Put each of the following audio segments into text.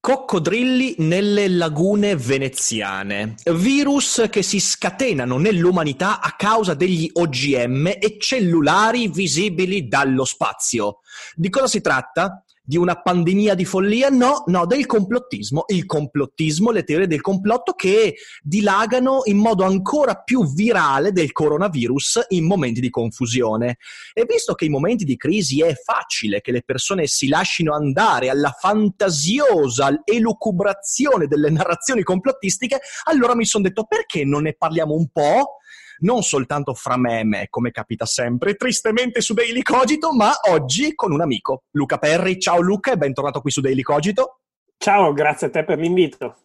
Coccodrilli nelle lagune veneziane. Virus che si scatenano nell'umanità a causa degli OGM e cellulari visibili dallo spazio. Di cosa si tratta? Di una pandemia di follia, no, no, del complottismo. Il complottismo, le teorie del complotto che dilagano in modo ancora più virale del coronavirus in momenti di confusione. E visto che in momenti di crisi è facile che le persone si lasciano andare alla fantasiosa elucubrazione delle narrazioni complottistiche, allora mi sono detto perché non ne parliamo un po'? Non soltanto fra me e me, come capita sempre, tristemente su Daily Cogito, ma oggi con un amico, Luca Perri. Ciao Luca e bentornato qui su Daily Cogito. Ciao, grazie a te per l'invito.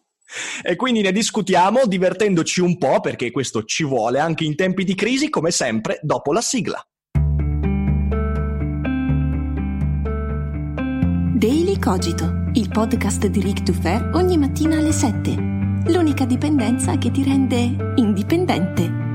E quindi ne discutiamo divertendoci un po', perché questo ci vuole anche in tempi di crisi, come sempre, dopo la sigla. Daily Cogito, il podcast di Rick Dufer ogni mattina alle 7. L'unica dipendenza che ti rende indipendente.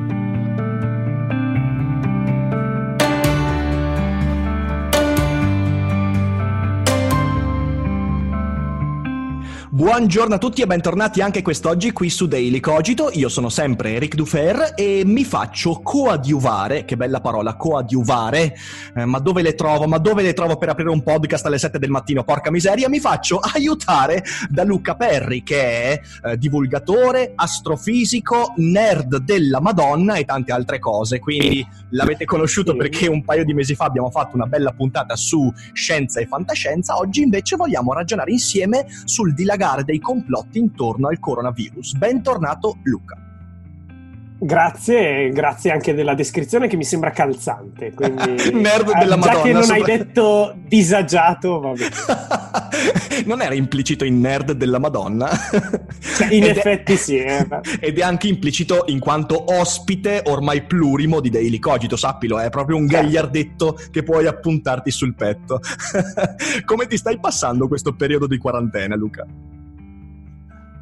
Buongiorno a tutti e bentornati anche quest'oggi qui su Daily Cogito. Io sono sempre Eric Dufer e mi faccio coadiuvare, che bella parola, coadiuvare. Eh, ma dove le trovo? Ma dove le trovo per aprire un podcast alle 7 del mattino? Porca miseria, mi faccio aiutare da Luca Perri, che è eh, divulgatore, astrofisico, nerd della Madonna e tante altre cose. Quindi l'avete conosciuto perché un paio di mesi fa abbiamo fatto una bella puntata su scienza e fantascienza. Oggi invece vogliamo ragionare insieme sul dilagare divagare dei complotti intorno al coronavirus. Bentornato Luca. Grazie, grazie anche della descrizione che mi sembra calzante. Quindi, Nerd della Madonna. Già che non sopra... hai detto disagiato, va bene. non era implicito in nerd della Madonna? Cioè, in ed effetti è, sì. Eh. Ed è anche implicito in quanto ospite ormai plurimo di Daily Cogito, sappilo, è proprio un certo. gagliardetto che puoi appuntarti sul petto. Come ti stai passando questo periodo di quarantena, Luca?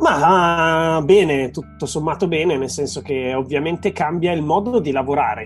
Ma bene, tutto sommato bene, nel senso che ovviamente cambia il modo di lavorare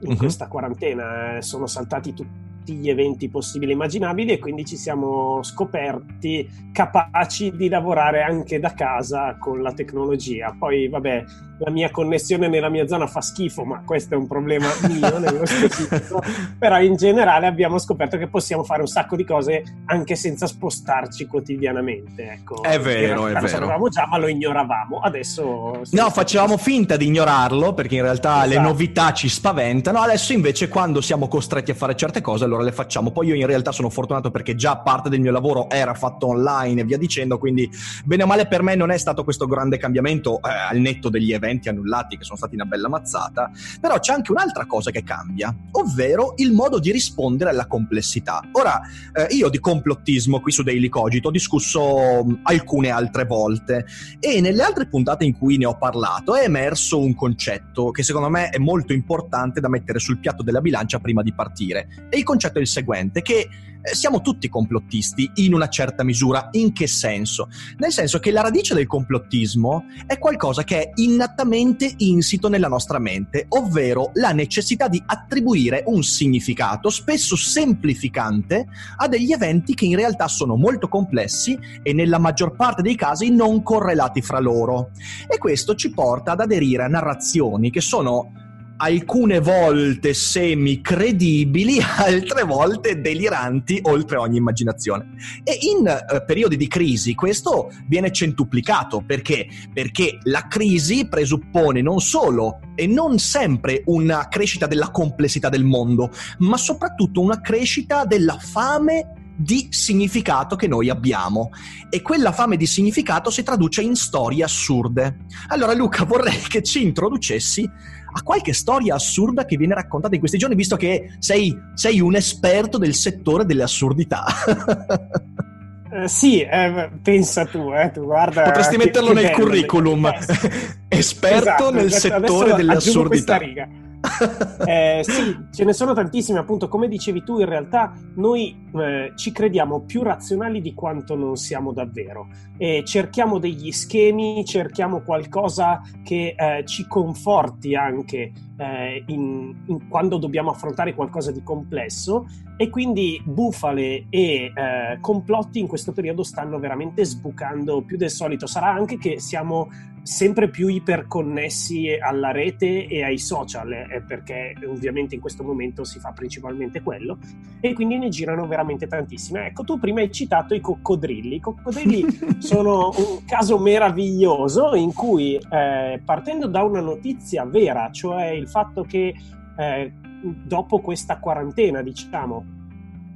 in uh-huh. questa quarantena. Eh, sono saltati tutti gli eventi possibili e immaginabili e quindi ci siamo scoperti capaci di lavorare anche da casa con la tecnologia. Poi, vabbè, la mia connessione nella mia zona fa schifo, ma questo è un problema mio nello specifico. Però in generale abbiamo scoperto che possiamo fare un sacco di cose anche senza spostarci quotidianamente. Ecco. È vero, è vero. Lo sapevamo già, ma lo ignoravamo. Adesso... No, facevamo finta di ignorarlo perché in realtà esatto. le novità ci spaventano. Adesso invece quando siamo costretti a fare certe cose, allora le facciamo. Poi io in realtà sono fortunato perché già parte del mio lavoro era fatto online e via dicendo, quindi bene o male per me non è stato questo grande cambiamento eh, al netto degli eventi annullati che sono stati una bella mazzata, però c'è anche un'altra cosa che cambia, ovvero il modo di rispondere alla complessità. Ora, eh, io di complottismo qui su Daily Cogito ho discusso mh, alcune altre volte e nelle altre puntate in cui ne ho parlato è emerso un concetto che secondo me è molto importante da mettere sul piatto della bilancia prima di partire e il concetto è il seguente, che siamo tutti complottisti in una certa misura. In che senso? Nel senso che la radice del complottismo è qualcosa che è innatamente insito nella nostra mente, ovvero la necessità di attribuire un significato, spesso semplificante, a degli eventi che in realtà sono molto complessi e nella maggior parte dei casi non correlati fra loro. E questo ci porta ad aderire a narrazioni che sono alcune volte semi-credibili, altre volte deliranti oltre ogni immaginazione. E in eh, periodi di crisi questo viene centuplicato perché? Perché la crisi presuppone non solo e non sempre una crescita della complessità del mondo, ma soprattutto una crescita della fame di significato che noi abbiamo e quella fame di significato si traduce in storie assurde. Allora Luca vorrei che ci introducessi a qualche storia assurda che viene raccontata in questi giorni, visto che sei, sei un esperto del settore delle assurdità. Eh, sì, eh, pensa tu, eh, tu guarda, Potresti che, metterlo che nel bello, curriculum. Esperto esatto, nel adesso settore delle aggiungo questa assurdità. riga. Eh, sì, ce ne sono tantissime, appunto, come dicevi tu, in realtà noi eh, ci crediamo più razionali di quanto non siamo davvero. E cerchiamo degli schemi, cerchiamo qualcosa che eh, ci conforti anche eh, in, in quando dobbiamo affrontare qualcosa di complesso e quindi bufale e eh, complotti in questo periodo stanno veramente sbucando più del solito. Sarà anche che siamo sempre più iperconnessi alla rete e ai social, eh, perché ovviamente in questo momento si fa principalmente quello, e quindi ne girano veramente tantissime. Ecco, tu prima hai citato i coccodrilli. I coccodrilli sono un caso meraviglioso in cui, eh, partendo da una notizia vera, cioè il fatto che eh, dopo questa quarantena, diciamo,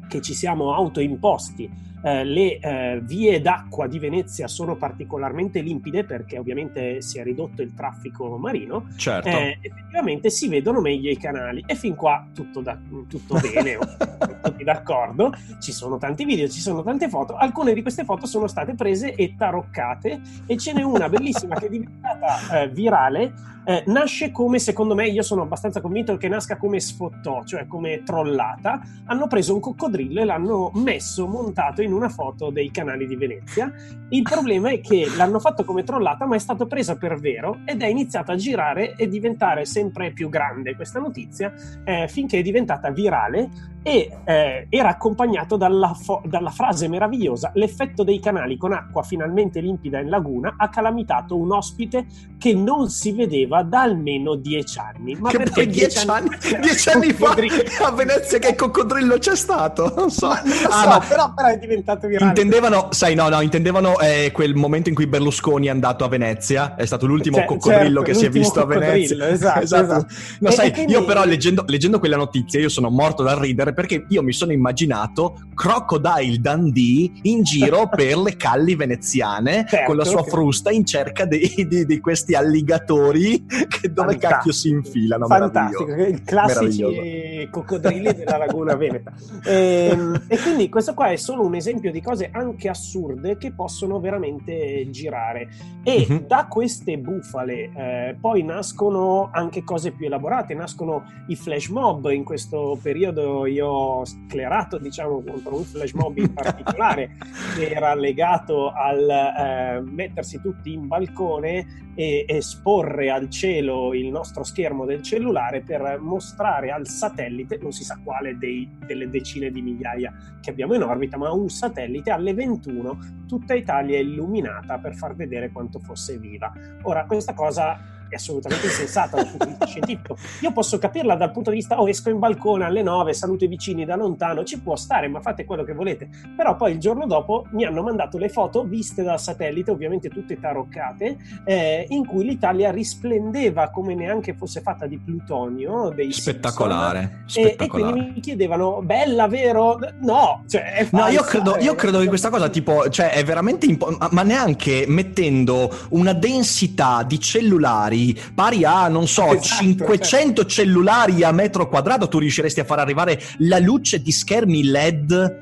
che ci siamo autoimposti, eh, le eh, vie d'acqua di Venezia sono particolarmente limpide perché ovviamente si è ridotto il traffico marino, Certo. eh, effettivamente si vedono meglio i canali e fin qua tutto, da- tutto bene, tutti d'accordo, ci sono tanti video, ci sono tante foto, alcune di queste foto sono state prese e taroccate e ce n'è una bellissima che è diventata eh, virale, eh, nasce come, secondo me, io sono abbastanza convinto che nasca come sfottò, cioè come trollata, hanno preso un coccodrillo e l'hanno messo montato in una foto dei canali di Venezia. Il problema è che l'hanno fatto come trollata, ma è stato presa per vero ed è iniziata a girare e diventare sempre più grande questa notizia eh, finché è diventata virale e eh, era accompagnato dalla, fo- dalla frase meravigliosa l'effetto dei canali con acqua finalmente limpida in laguna ha calamitato un ospite che non si vedeva da almeno dieci anni. Ma che perché poi dieci anni, dieci anni fa a Venezia che coccodrillo c'è stato? Non so. Ma non Ah, so, ma però, però è diventato virale. Intendevano, sai, no, no, intendevano eh, quel momento in cui Berlusconi è andato a Venezia, è stato l'ultimo Cioè, coccodrillo certo, che si è visto a Venezia. coccodrillo, esatto, esatto. No, E- sai, quindi- io però leggendo, leggendo quella notizia io sono morto dal ridere perché io mi sono immaginato Crocodile Dundee in giro per le calli veneziane Certo, con la sua ok. frusta in cerca di, di- di questi alligatori che dove Fantastico. cacchio si infilano. Fantastico, i classici coccodrilli della laguna veneta. Ehm, E, quindi questo qua è solo un esempio di cose anche assurde che possono veramente girare. E Mhm. da queste bufale eh, poi nascono anche cose più elaborate, nascono i flash mob. In questo periodo io ho sclerato, diciamo, contro un flash mob in particolare che era legato al eh, mettersi tutti in balcone e esporre al cielo il nostro schermo del cellulare per mostrare al satellite, non si sa quale dei- delle decine di migliaia che abbiamo in orbita, ma un satellite alle 21 tutta Italia illuminata per far vedere quanto fosse viva. Ora, questa cosa è assolutamente insensata dal punto di vista scientifico. Io posso capirla dal punto di vista, oh, esco in balcone alle 9, saluto i vicini da lontano, ci può stare, ma fate quello che volete. Però poi il giorno dopo mi hanno mandato le foto viste dal satellite, ovviamente tutte taroccate, eh, in cui l'Italia risplendeva come neanche fosse fatta di plutonio. Dei Spettacolare, Simpson. E, e spettacolare. quindi mi chiedevano, bella, vero? No, cioè, No, io credo, io eh. credo che questa cosa, tipo, cioè, è veramente impo- ma neanche mettendo una densità di cellulari pari a, non so, Esatto, 500 cellulari a metro quadrato, tu riusciresti a far arrivare la luce di schermi LED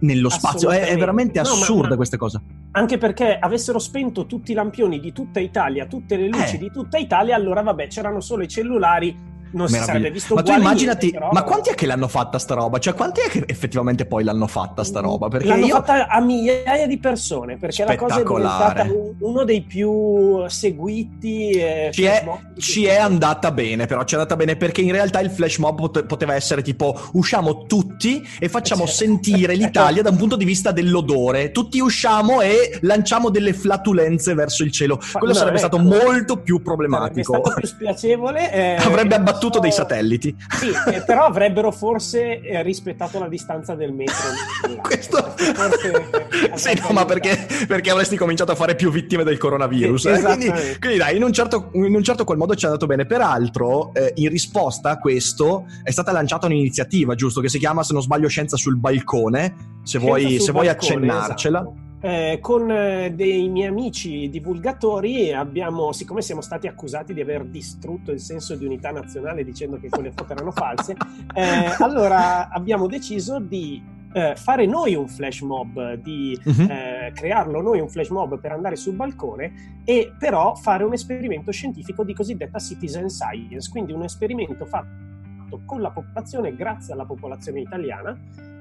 nello spazio. È, è veramente No, assurda ma- questa cosa. Anche perché avessero spento tutti i lampioni di tutta Italia, tutte le luci Eh. di tutta Italia, allora vabbè, c'erano solo i cellulari, non si sarebbe visto Ma tu immaginati, niente, ma quanti è che l'hanno fatta sta roba? Cioè, quanti è che effettivamente poi l'hanno fatta sta roba? Perché L'hanno io... fatta a migliaia di persone perché la cosa è diventata un- uno dei più seguiti. eh, Ci è, ci è andata bene, però ci è andata bene perché in realtà il flash mob pot- poteva essere tipo usciamo tutti e facciamo Certo. sentire l'Italia da un punto di vista dell'odore. Tutti usciamo e lanciamo delle flatulenze verso il cielo. Quello no, sarebbe ecco. stato molto più Sarebbe problematico. stato più spiacevole. eh, Avrebbe abbattuto so- dei satelliti. Sì, eh, però avrebbero forse eh, rispettato la distanza del metro. Questo... Forse, eh, sì, no, ma perché, perché avresti cominciato a fare più vittime del coronavirus. Sì, eh? quindi, quindi dai, in un, certo, in un certo qual modo ci è andato bene. Peraltro, in risposta a questo è stata lanciata un'iniziativa, giusto, che si chiama, se non sbaglio, Scienza sul balcone. Se vuoi, Scienza sul se vuoi balcone, accennarcela. esatto. Eh, con eh, dei miei amici divulgatori abbiamo, siccome siamo stati accusati di aver distrutto il senso di unità nazionale dicendo che quelle foto erano false, eh, allora abbiamo deciso di eh, fare noi un flash mob, di uh-huh. eh, crearlo noi un flash mob per andare sul balcone e però fare un esperimento scientifico di cosiddetta citizen science, quindi un esperimento fatto con la popolazione, grazie alla popolazione italiana.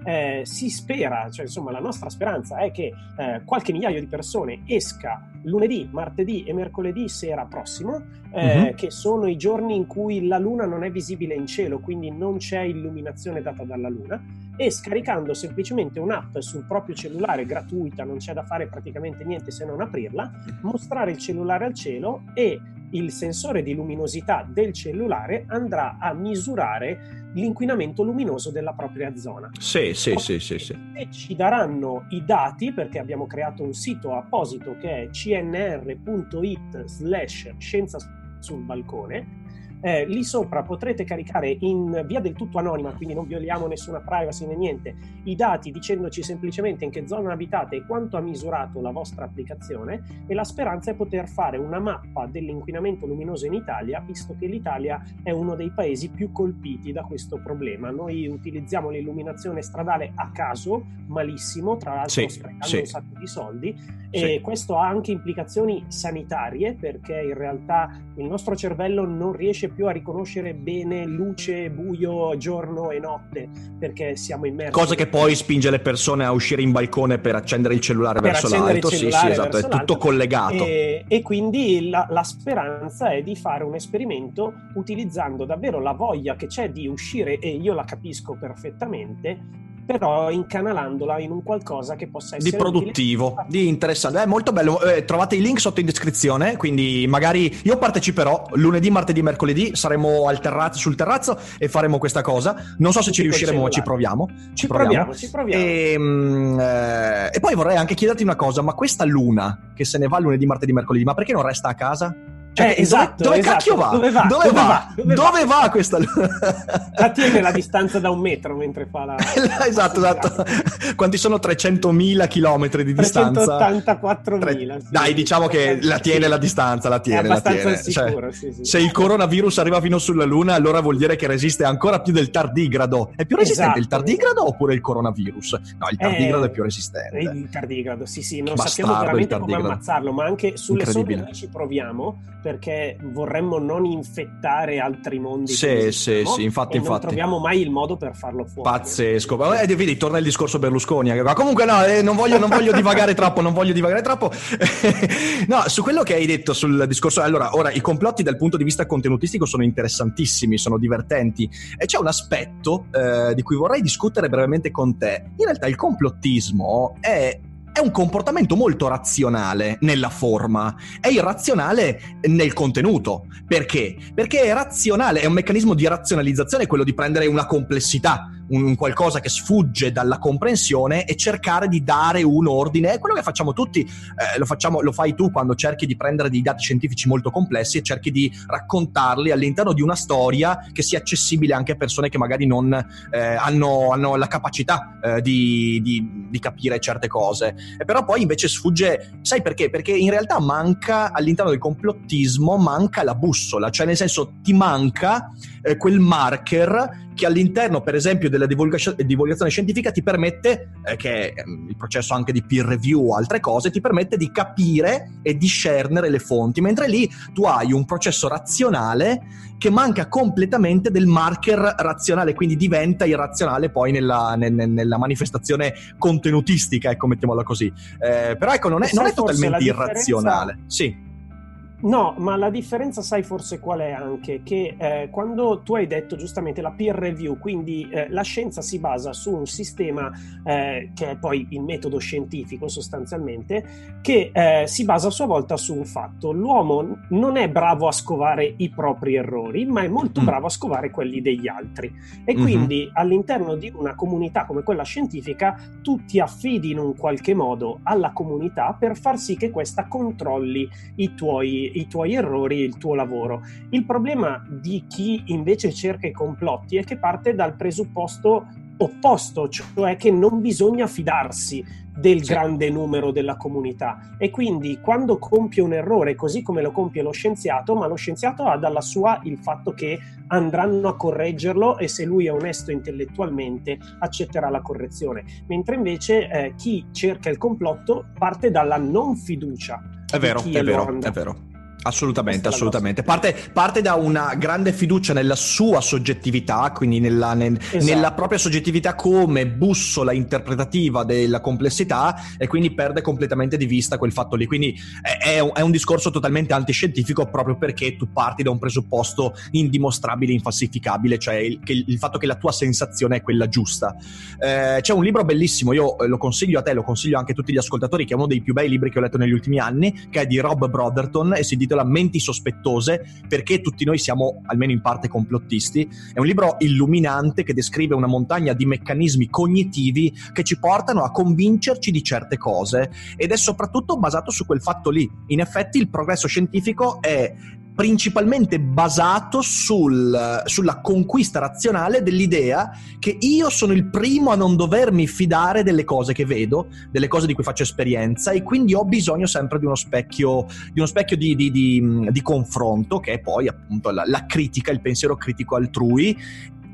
Eh, si spera, cioè insomma la nostra speranza è che eh, qualche migliaio di persone esca lunedì, martedì e mercoledì sera prossimo, eh, uh-huh. che sono i giorni in cui la luna non è visibile in cielo, quindi non c'è illuminazione data dalla luna e scaricando semplicemente un'app sul proprio cellulare gratuita, non c'è da fare praticamente niente se non aprirla, mostrare il cellulare al cielo e il sensore di luminosità del cellulare andrà a misurare l'inquinamento luminoso della propria zona. Sì, sì, sì, sì, sì. E ci daranno i dati perché abbiamo creato un sito apposito che è cnr.it slash scienza sul balcone eh, lì sopra potrete caricare in via del tutto anonima, quindi non violiamo nessuna privacy né niente, i dati dicendoci semplicemente in che zona abitate e quanto ha misurato la vostra applicazione e la speranza è poter fare una mappa dell'inquinamento luminoso in Italia, visto che l'Italia è uno dei paesi più colpiti da questo problema. Noi utilizziamo l'illuminazione stradale a caso, malissimo, tra l'altro sì, sprecando sì. un sacco di soldi e sì. questo ha anche implicazioni sanitarie perché in realtà il nostro cervello non riesce più a riconoscere bene luce, buio, giorno e notte perché siamo immersi. Cosa che poi spinge le persone a uscire in balcone per accendere il cellulare per verso l'alto. Sì, sì, esatto, è tutto collegato. E, e quindi la, la, speranza è di fare un esperimento utilizzando davvero la voglia che c'è di uscire, e io la capisco perfettamente, però incanalandola in un qualcosa che possa essere di produttivo, utile. di interessante. È molto bello. Eh, trovate i link sotto in descrizione, quindi magari io parteciperò lunedì, martedì, mercoledì, saremo al terrazzo, sul terrazzo e faremo questa cosa. Non so se ci riusciremo, ci proviamo. Ci, proviamo, ci proviamo. E, mm, eh, e poi vorrei anche chiederti una cosa, ma questa luna che se ne va lunedì, martedì, mercoledì, ma perché non resta a casa? Cioè, eh, esatto, dove, esatto. cacchio va? Dove va? Dove, dove va? va? Dove, dove va? va? questa La tiene la distanza da un metro mentre fa la... esatto, esatto. Quanti sono 300.000 chilometri di distanza? 384.000. Tre... Sì. Dai, diciamo che la tiene la distanza, la tiene. È abbastanza tiene. Cioè, sicuro, cioè, sì, sì. Se il coronavirus arriva fino sulla Luna, allora vuol dire che resiste ancora più del tardigrado. È più resistente esatto. il tardigrado oppure il coronavirus? No, il tardigrado eh, è più resistente. Il tardigrado, sì, sì. Non Bastardo, sappiamo veramente come ammazzarlo, ma anche sulle sonde noi ci proviamo perché vorremmo non infettare altri mondi. Sì, sì, sì, infatti, infatti. non troviamo mai il modo per farlo fuori. Pazzesco. Eh, vedi, torna il discorso Berlusconi. Ma comunque no, eh, non, voglio, non voglio divagare troppo, non voglio divagare troppo. no, su quello che hai detto sul discorso... Allora, ora, i complotti dal punto di vista contenutistico sono interessantissimi, sono divertenti. E c'è un aspetto eh, di cui vorrei discutere brevemente con te. In realtà il complottismo è è un comportamento molto razionale nella forma, è irrazionale nel contenuto. Perché? Perché è razionale, è un meccanismo di razionalizzazione quello di prendere una complessità un qualcosa che sfugge dalla comprensione e cercare di dare un ordine. È quello che facciamo tutti, eh, lo, facciamo, lo fai tu quando cerchi di prendere dei dati scientifici molto complessi e cerchi di raccontarli all'interno di una storia che sia accessibile anche a persone che magari non eh, hanno, hanno, la capacità eh, di, di, di, capire certe cose. E però poi invece sfugge, sai perché? Perché in realtà manca all'interno del complottismo, manca la bussola, cioè nel senso ti manca eh, quel marker che all'interno, per esempio, della divulgazione scientifica ti permette, eh, che è mm, il processo anche di peer review o altre cose, ti permette di capire e discernere le fonti, mentre lì tu hai un processo razionale che manca completamente del marker razionale, quindi diventa irrazionale poi nella, nella, nella manifestazione contenutistica, ecco, mettiamola così. Eh, però ecco, non è, non è totalmente irrazionale. Sì. No, ma la differenza sai forse qual è anche? Che eh, quando tu hai detto giustamente la peer review, quindi eh, la scienza si basa su un sistema eh, che è poi il metodo scientifico sostanzialmente, che eh, si basa a sua volta su un fatto. L'uomo non è bravo a scovare i propri errori, ma è molto mm. bravo a scovare quelli degli altri. E mm-hmm. quindi all'interno di una comunità come quella scientifica, tu ti affidi in un qualche modo alla comunità per far sì che questa controlli i tuoi i tuoi errori e il tuo lavoro. Il problema di chi invece cerca i complotti è che parte dal presupposto opposto, cioè che non bisogna fidarsi del grande numero della comunità e quindi quando compie un errore così come lo compie lo scienziato, ma lo scienziato ha dalla sua il fatto che andranno a correggerlo e se lui è onesto intellettualmente accetterà la correzione, mentre invece eh, chi cerca il complotto parte dalla non fiducia. È vero, è vero, è vero. Assolutamente, assolutamente. Parte, parte, da una grande fiducia nella sua soggettività, quindi nella, nel, esatto. nella, propria soggettività come bussola interpretativa della complessità e quindi perde completamente di vista quel fatto lì. Quindi è, è, un, discorso totalmente antiscientifico proprio perché tu parti da un presupposto indimostrabile, infalsificabile, cioè il, il, il fatto che la tua sensazione è quella giusta. Eh, c'è un libro bellissimo, io lo consiglio a te, lo consiglio anche a tutti gli ascoltatori, che è uno dei più bei libri che ho letto negli ultimi anni, che è di Rob Brotherton e si intitola intitola Menti sospettose, perché tutti noi siamo almeno in parte complottisti. È un libro illuminante che descrive una montagna di meccanismi cognitivi che ci portano a convincerci di certe cose ed è soprattutto basato su quel fatto lì. In effetti il progresso scientifico è principalmente basato sul, sulla conquista razionale dell'idea che io sono il primo a non dovermi fidare delle cose che vedo, delle cose di cui faccio esperienza e quindi ho bisogno sempre di uno specchio di, uno specchio di, di, di confronto che è poi appunto la, la critica, il pensiero critico altrui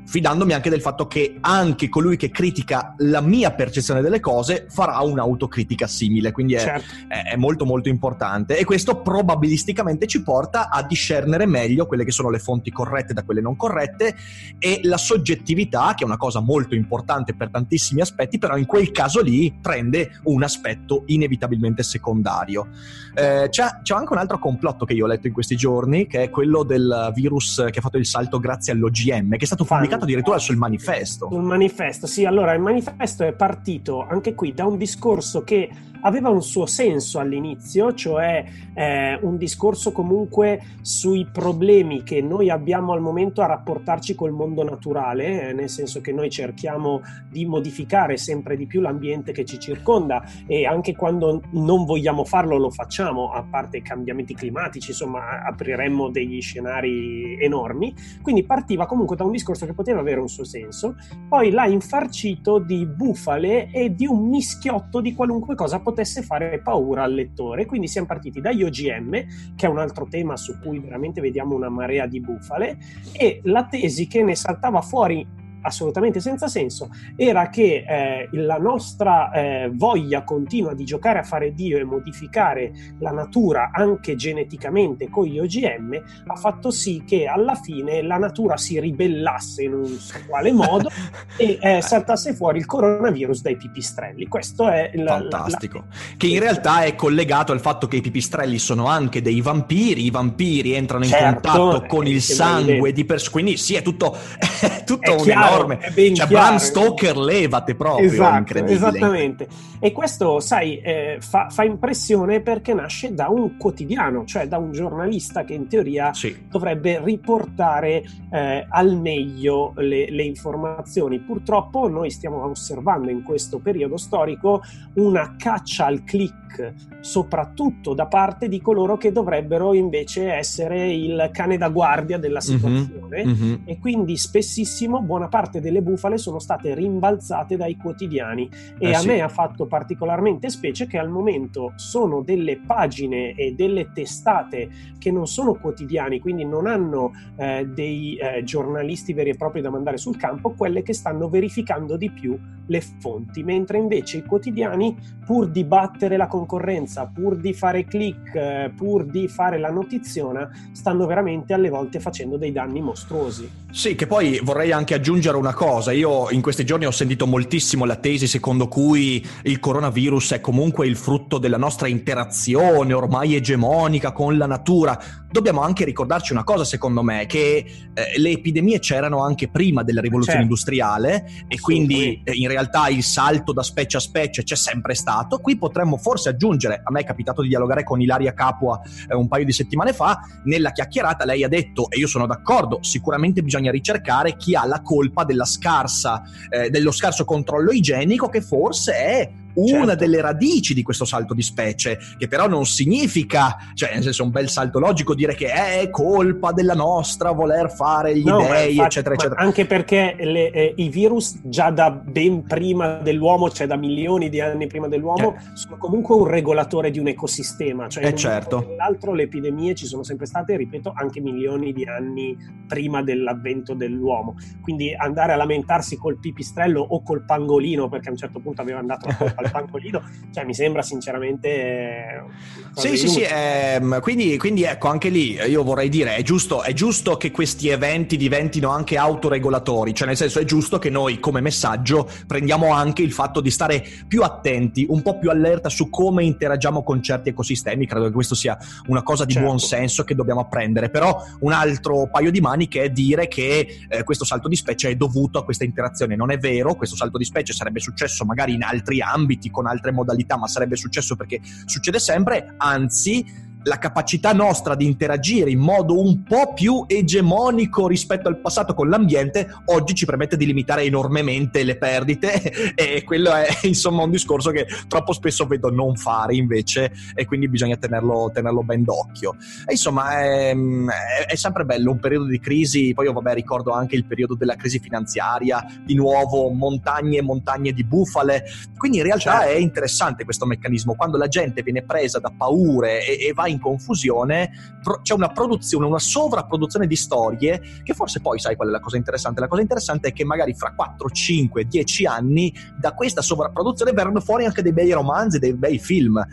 fidandomi anche del fatto che anche colui che critica la mia percezione delle cose farà un'autocritica simile, quindi è, certo. è, è, molto molto importante e questo probabilisticamente ci porta a discernere meglio quelle che sono le fonti corrette da quelle non corrette e la soggettività, che è una cosa molto importante per tantissimi aspetti, però in quel caso lì prende un aspetto inevitabilmente secondario. Eh, c'è, c'è anche un altro complotto che io ho letto in questi giorni, che è quello del virus che ha fatto il salto grazie all'OGM, che è stato pubblicato pubblicato addirittura sul manifesto. Sul manifesto, sì. Allora, il manifesto è partito anche qui da un discorso che aveva un suo senso all'inizio, cioè eh, un discorso comunque sui problemi che noi abbiamo al momento a rapportarci col mondo naturale, eh, nel senso che noi cerchiamo di modificare sempre di più l'ambiente che ci circonda e anche quando non vogliamo farlo lo facciamo, a parte i cambiamenti climatici, insomma apriremmo degli scenari enormi. Quindi partiva comunque da un discorso che poteva avere un suo senso, poi l'ha infarcito di bufale e di un mischiotto di qualunque cosa potesse potesse fare paura al lettore. Quindi siamo partiti dagli OGM, che è un altro tema su cui veramente vediamo una marea di bufale, e la tesi che ne saltava fuori assolutamente senza senso era che eh, la nostra eh, voglia continua di giocare a fare Dio e modificare la natura anche geneticamente con gli OGM ha fatto sì che alla fine la natura si ribellasse in un quale modo e eh, saltasse fuori il coronavirus dai pipistrelli. Questo è il, fantastico. La... Che in realtà è collegato al fatto che i pipistrelli sono anche dei vampiri, i vampiri entrano in certo, contatto con il sangue di persone, quindi sì, è tutto, è tutto è un chiaro, enorme. Cioè. Bram Stoker levate proprio, esatto, Esattamente. E questo, sai, eh, fa, fa, impressione perché nasce da un quotidiano, cioè da un giornalista che in teoria sì. dovrebbe riportare eh, al meglio le, le informazioni. Purtroppo noi stiamo osservando in questo periodo storico una caccia al click soprattutto da parte di coloro che dovrebbero invece essere il cane da guardia della mhm, situazione mm-hmm, mm-hmm. e quindi spessissimo buona parte delle bufale sono state rimbalzate dai quotidiani e eh a sì. me ha fatto particolarmente specie che al momento sono delle pagine e delle testate che non sono quotidiani, quindi non hanno eh, dei eh, giornalisti veri e propri da mandare sul campo, quelle che stanno verificando di più le fonti, mentre invece i quotidiani pur di battere la concorrenza, pur di fare click, eh, pur di fare la notiziona, stanno veramente alle volte facendo dei danni mostruosi. Sì, che poi vorrei anche aggiungere una cosa. Io in questi giorni ho sentito moltissimo la tesi secondo cui il coronavirus è comunque il frutto della nostra interazione ormai egemonica con la natura. Dobbiamo anche ricordarci una cosa, secondo me, che eh, le epidemie c'erano anche prima della rivoluzione certo. industriale e quindi eh, in realtà il salto da specie a specie c'è sempre stato. Qui potremmo forse aggiungere, a me è capitato di dialogare con Ilaria Capua eh, un paio di settimane fa, nella chiacchierata lei ha detto, e io sono d'accordo, sicuramente bisogna ricercare chi ha la colpa della scarsa, eh, dello scarso controllo igienico che forse è una certo. delle radici di questo salto di specie, che però non significa, cioè nel senso un bel salto logico dire che è colpa della nostra voler fare gli no, dei, infatti, eccetera, eccetera. Anche perché le, eh, i virus già da ben prima dell'uomo, cioè da milioni di anni prima dell'uomo, eh. sono comunque un regolatore di un ecosistema. Cioè, eh certo. L'altro le epidemie ci sono sempre state, ripeto, anche milioni di anni prima dell'avvento dell'uomo. Quindi andare a lamentarsi col pipistrello o col pangolino, perché a un certo punto aveva dato la colpa al cioè mi sembra sinceramente... Eh, sì, sì, sì, ehm, quindi, quindi, ecco, anche lì io vorrei dire, è giusto, è giusto che questi eventi diventino anche autoregolatori, cioè nel senso è giusto che noi come messaggio prendiamo anche il fatto di stare più attenti, un po' più allerta su come interagiamo con certi ecosistemi, credo che questo sia una cosa di certo. buon senso che dobbiamo apprendere, però un altro paio di maniche è dire che eh, questo salto di specie è dovuto a questa interazione, non è vero, questo salto di specie sarebbe successo magari in altri ambiti, con altre modalità, ma sarebbe successo perché succede sempre, anzi la capacità nostra di interagire in modo un po' più egemonico rispetto al passato con l'ambiente oggi ci permette di limitare enormemente le perdite e quello è insomma un discorso che troppo spesso vedo non fare invece e quindi bisogna tenerlo, tenerlo ben d'occhio. E insomma è, è, sempre bello un periodo di crisi, poi io vabbè ricordo anche il periodo della crisi finanziaria, di nuovo montagne e montagne di bufale, quindi in realtà certo. è interessante questo meccanismo, quando la gente viene presa da paure e, e va in in confusione, pro- c'è una produzione, una sovrapproduzione di storie che forse poi sai qual è la cosa interessante? La cosa interessante è che magari fra 4, 5, 10 anni da questa sovrapproduzione verranno fuori anche dei bei romanzi, dei bei film.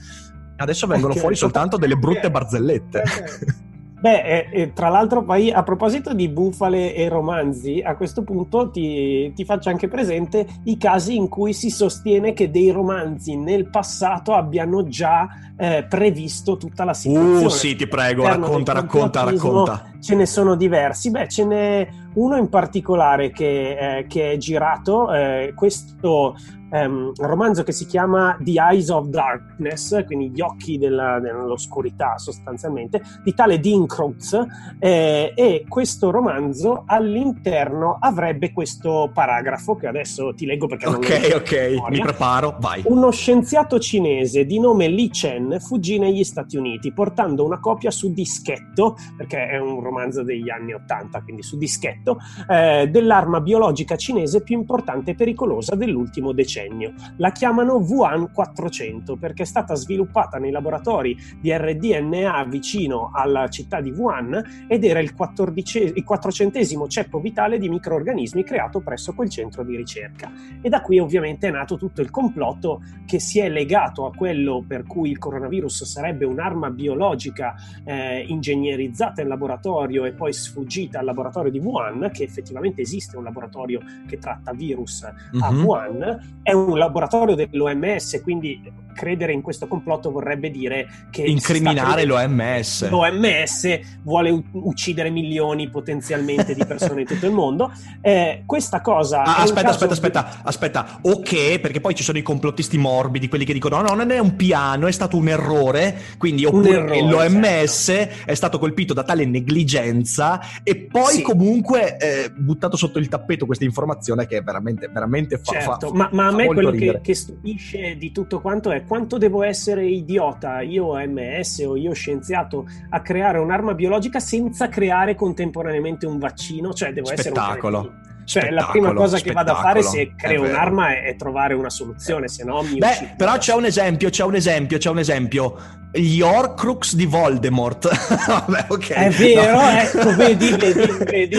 Adesso vengono okay. fuori soltanto delle brutte barzellette. Okay. Beh, eh, tra l'altro poi a proposito di bufale e romanzi, a questo punto ti, ti, faccio anche presente i casi in cui si sostiene che dei romanzi nel passato abbiano già eh, previsto tutta la situazione. Uh, sì, ti prego, racconta, racconta, racconta. Ce ne sono diversi. Beh, ce n'è uno in particolare che, eh, che è girato, eh, questo um, romanzo che si chiama The Eyes of Darkness, quindi gli occhi della, dell'oscurità sostanzialmente, di tale Dean Krotz, eh, e questo romanzo all'interno avrebbe questo paragrafo che adesso ti leggo perché ok, non ok, mi preparo, vai. Uno scienziato cinese di nome Li Chen fuggì negli Stati Uniti portando una copia su dischetto, perché è un romanzo degli anni 80, quindi su dischetto, eh, dell'arma biologica cinese più importante e pericolosa dell'ultimo decennio decennio. La chiamano Wuhan 400 perché è stata sviluppata nei laboratori di RDNA vicino alla città di Wuhan ed era il, 14, il 400 ceppo vitale di microorganismi creato presso quel centro di ricerca. E da qui ovviamente è nato tutto il complotto che si è legato a quello per cui il coronavirus sarebbe un'arma biologica eh, ingegnerizzata in laboratorio e poi sfuggita al laboratorio di Wuhan, che effettivamente esiste un laboratorio che tratta virus mm-hmm. a mhm. Wuhan, è un laboratorio dell'OMS, quindi credere in questo complotto vorrebbe dire che incriminare l'OMS. L'OMS vuole uccidere milioni potenzialmente di persone in tutto il mondo. Eh, questa cosa. Ah, aspetta, aspetta, aspetta, aspetta. Ok, perché poi ci sono i complottisti morbidi, quelli che dicono: no, non è un piano, è stato un errore. Quindi, oppure errore, l'OMS certo. è stato colpito da tale negligenza e poi sì. comunque eh, buttato sotto il tappeto questa informazione che è veramente, veramente fa. Certo, fa, ma, ma a me quello che, che stupisce di tutto quanto è quanto devo essere idiota, io OMS o io scienziato, a creare un'arma biologica senza creare contemporaneamente un vaccino? Cioè, devo Spettacolo. essere un cioè, la prima cosa che vado a fare se creo un'arma è, è, trovare una soluzione, se no mi Beh, però c'è un esempio, c'è un esempio, c'è un esempio gli Horcrux di Voldemort. Vabbè, ok. È vero, no. ecco, vedi, vedi, vedi.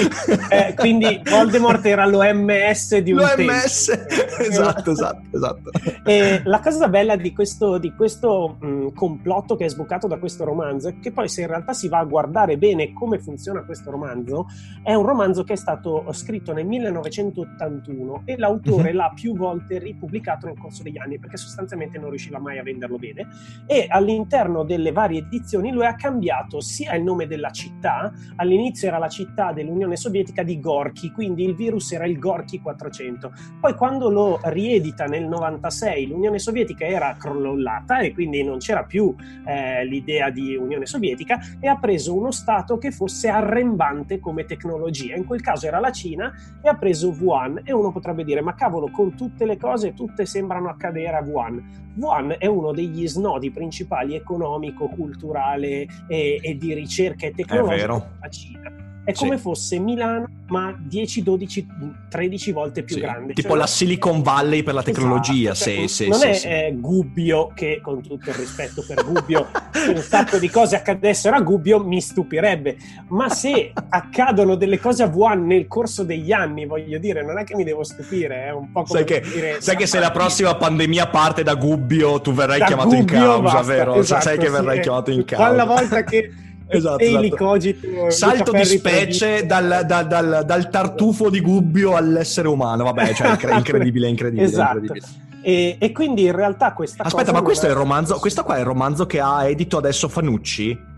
Eh, quindi Voldemort era l'OMS di un L'OMS, esatto, esatto, esatto. E la cosa bella di questo, di questo mh, complotto che è sbucato da questo romanzo è che poi se in realtà si va a guardare bene come funziona questo romanzo, è un romanzo che è stato scritto nel 1981 e l'autore mm-hmm. l'ha più volte ripubblicato nel corso degli anni perché sostanzialmente non riusciva mai a venderlo bene e all'interno all'interno delle varie edizioni lui ha cambiato sia il nome della città, all'inizio era la città dell'Unione Sovietica di Gorky, quindi il virus era il Gorky 400. Poi quando lo riedita nel 96 l'Unione Sovietica era crollata e quindi non c'era più eh, l'idea di Unione Sovietica e ha preso uno stato che fosse arrembante come tecnologia. In quel caso era la Cina e ha preso Wuhan e uno potrebbe dire ma cavolo con tutte le cose tutte sembrano accadere a Wuhan. Wuhan è uno degli snodi principali economico, culturale e, e di ricerca e tecnologica della Cina è come sì. fosse Milano, ma 10, 12, 13 volte più sì. grande. Tipo cioè, la Silicon Valley per la esatto, tecnologia. Esatto, sì, sì, non è eh, Gubbio, che con tutto il rispetto per Gubbio, se un sacco di cose accadessero a Gubbio mi stupirebbe. Ma se accadono delle cose a Wuhan nel corso degli anni, voglio dire, non è che mi devo stupire, è un po' come sai che, dire, sai che se la prossima pandemia parte da Gubbio, tu verrai chiamato Gubbio, in causa, basta, vero? Esatto, sai che verrai chiamato in causa. Quella volta che esatto, esatto. Cogito, salto di specie dal, dal, dal, dal, tartufo di Gubbio all'essere umano vabbè cioè incredibile incredibile, esatto. incredibile. E, e, quindi in realtà questa aspetta ma questo è il romanzo questo qua è il romanzo che ha edito adesso Fanucci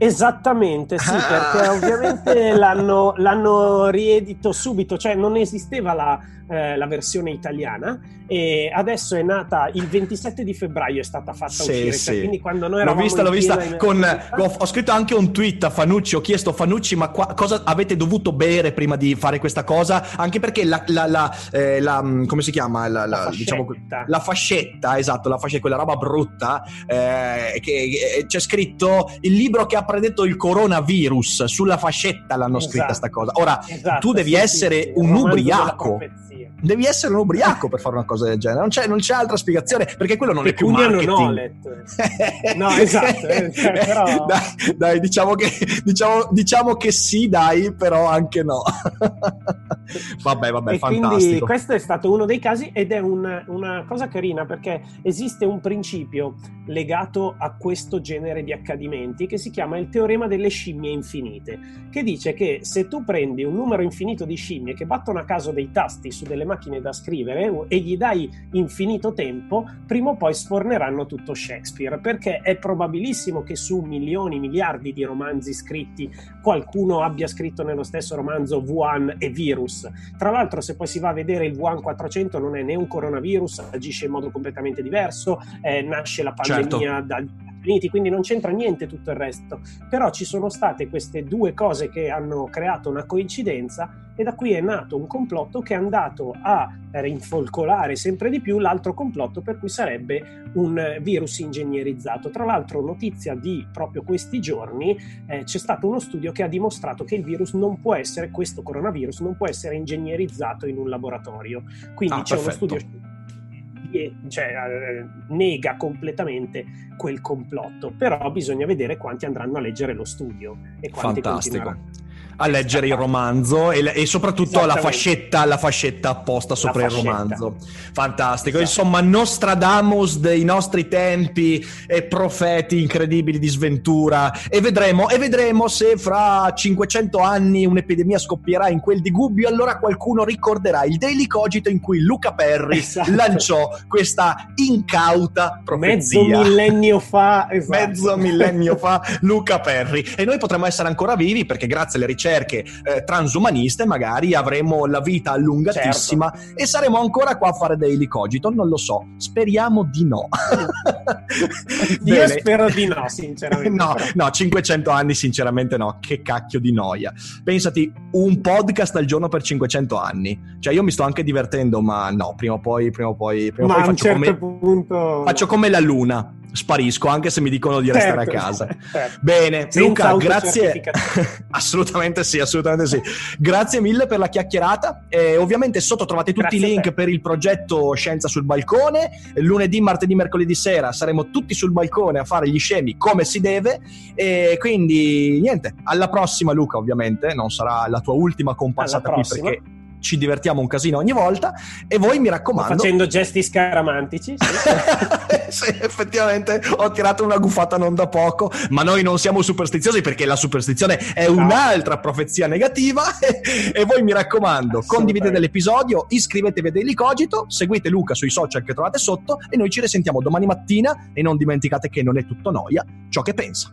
Esattamente, sì, ah. perché ovviamente l'hanno, l'hanno, riedito subito, cioè non esisteva la, eh, la, versione italiana e adesso è nata il 27 di febbraio è stata fatta sì, uscire, cioè, sì. Cioè, quindi quando noi eravamo L'ho vista, l'ho vista, con, ho, ho, scritto anche un tweet a Fanucci, ho chiesto Fanucci ma qua, cosa avete dovuto bere prima di fare questa cosa? Anche perché la, la, la, eh, la mm, come si chiama? La, fascetta. Diciamo, la fascetta, esatto, la fascetta, quella roba brutta, eh, che, che c'è scritto il libro che ha predetto il coronavirus sulla fascetta l'hanno esatto. scritta sta cosa. Ora, esatto, tu devi sì, essere un ubriaco. Devi essere un ubriaco per fare una cosa del genere, non c'è, non c'è altra spiegazione, perché quello non Pecunia è più marketing. No, esatto, eh, cioè, però... dai, dai diciamo, che, diciamo, diciamo, che, sì, dai, però anche no. vabbè, vabbè, e fantastico. Quindi questo è stato uno dei casi ed è un, una cosa carina perché esiste un principio legato a questo genere di accadimenti che si chiama il teorema delle scimmie infinite, che dice che se tu prendi un numero infinito di scimmie che battono a caso dei tasti su delle macchine da scrivere e gli dai infinito tempo, prima o poi sforneranno tutto Shakespeare, perché è probabilissimo che su milioni, miliardi di romanzi scritti qualcuno abbia scritto nello stesso romanzo Wuhan e virus. Tra l'altro, se poi si va a vedere il Wuhan 400 non è né un coronavirus, agisce in modo completamente diverso, eh, nasce la pandemia certo. dal Uniti, quindi non c'entra niente tutto il resto. Però ci sono state queste due cose che hanno creato una coincidenza e da qui è nato un complotto che è andato a rinfolcolare sempre di più l'altro complotto per cui sarebbe un virus ingegnerizzato. Tra l'altro, notizia di proprio questi giorni, eh, c'è stato uno studio che ha dimostrato che il virus non può essere, questo coronavirus non può essere ingegnerizzato in un laboratorio. Quindi ah, c'è perfetto. uno studio cioè, eh, nega completamente quel complotto, però bisogna vedere quanti andranno a leggere lo studio e quanti Fantastico a leggere il romanzo e, e soprattutto la fascetta, la fascetta apposta sopra il romanzo. Fantastico. Esatto. Insomma, Nostradamus dei nostri tempi e profeti incredibili di sventura. E vedremo, e vedremo se fra 500 anni un'epidemia scoppierà in quel di Gubbio. Allora qualcuno ricorderà il Daily Cogito in cui Luca Perry esatto. lanciò questa incauta profezia. Mezzo millennio fa. Esatto. Mezzo millennio fa, Luca Perry. E noi potremmo essere ancora vivi perché grazie alle ricerche ricerche eh, transumaniste magari avremo la vita allungatissima certo. e saremo ancora qua a fare Daily Cogito, non lo so, speriamo di no. Io spero di no, sinceramente. no, no, 500 anni sinceramente no, che cacchio di noia. Pensati, un podcast al giorno per 500 anni, cioè io mi sto anche divertendo, ma no, prima o poi, prima o poi, prima ma poi faccio, certo come, punto... faccio come la luna sparisco anche se mi dicono di restare certo, a casa. Certo. Bene, Senza Luca, grazie. assolutamente sì, assolutamente sì. Grazie mille per la chiacchierata. E ovviamente sotto trovate tutti grazie i link per il progetto Scienza sul balcone. Lunedì, martedì, mercoledì sera saremo tutti sul balcone a fare gli scemi come si deve. E quindi niente, alla prossima Luca, ovviamente, non sarà la tua ultima compassata qui perché ci divertiamo un casino ogni volta e voi mi raccomando... Facendo gesti scaramantici. Sì. sì, effettivamente ho tirato una gufata non da poco, ma noi non siamo superstiziosi perché la superstizione è un'altra profezia negativa e voi mi raccomando, condividete l'episodio, iscrivetevi a Daily Cogito, seguite Luca sui social che trovate sotto e noi ci risentiamo domani mattina e non dimenticate che non è tutto noia ciò che pensa.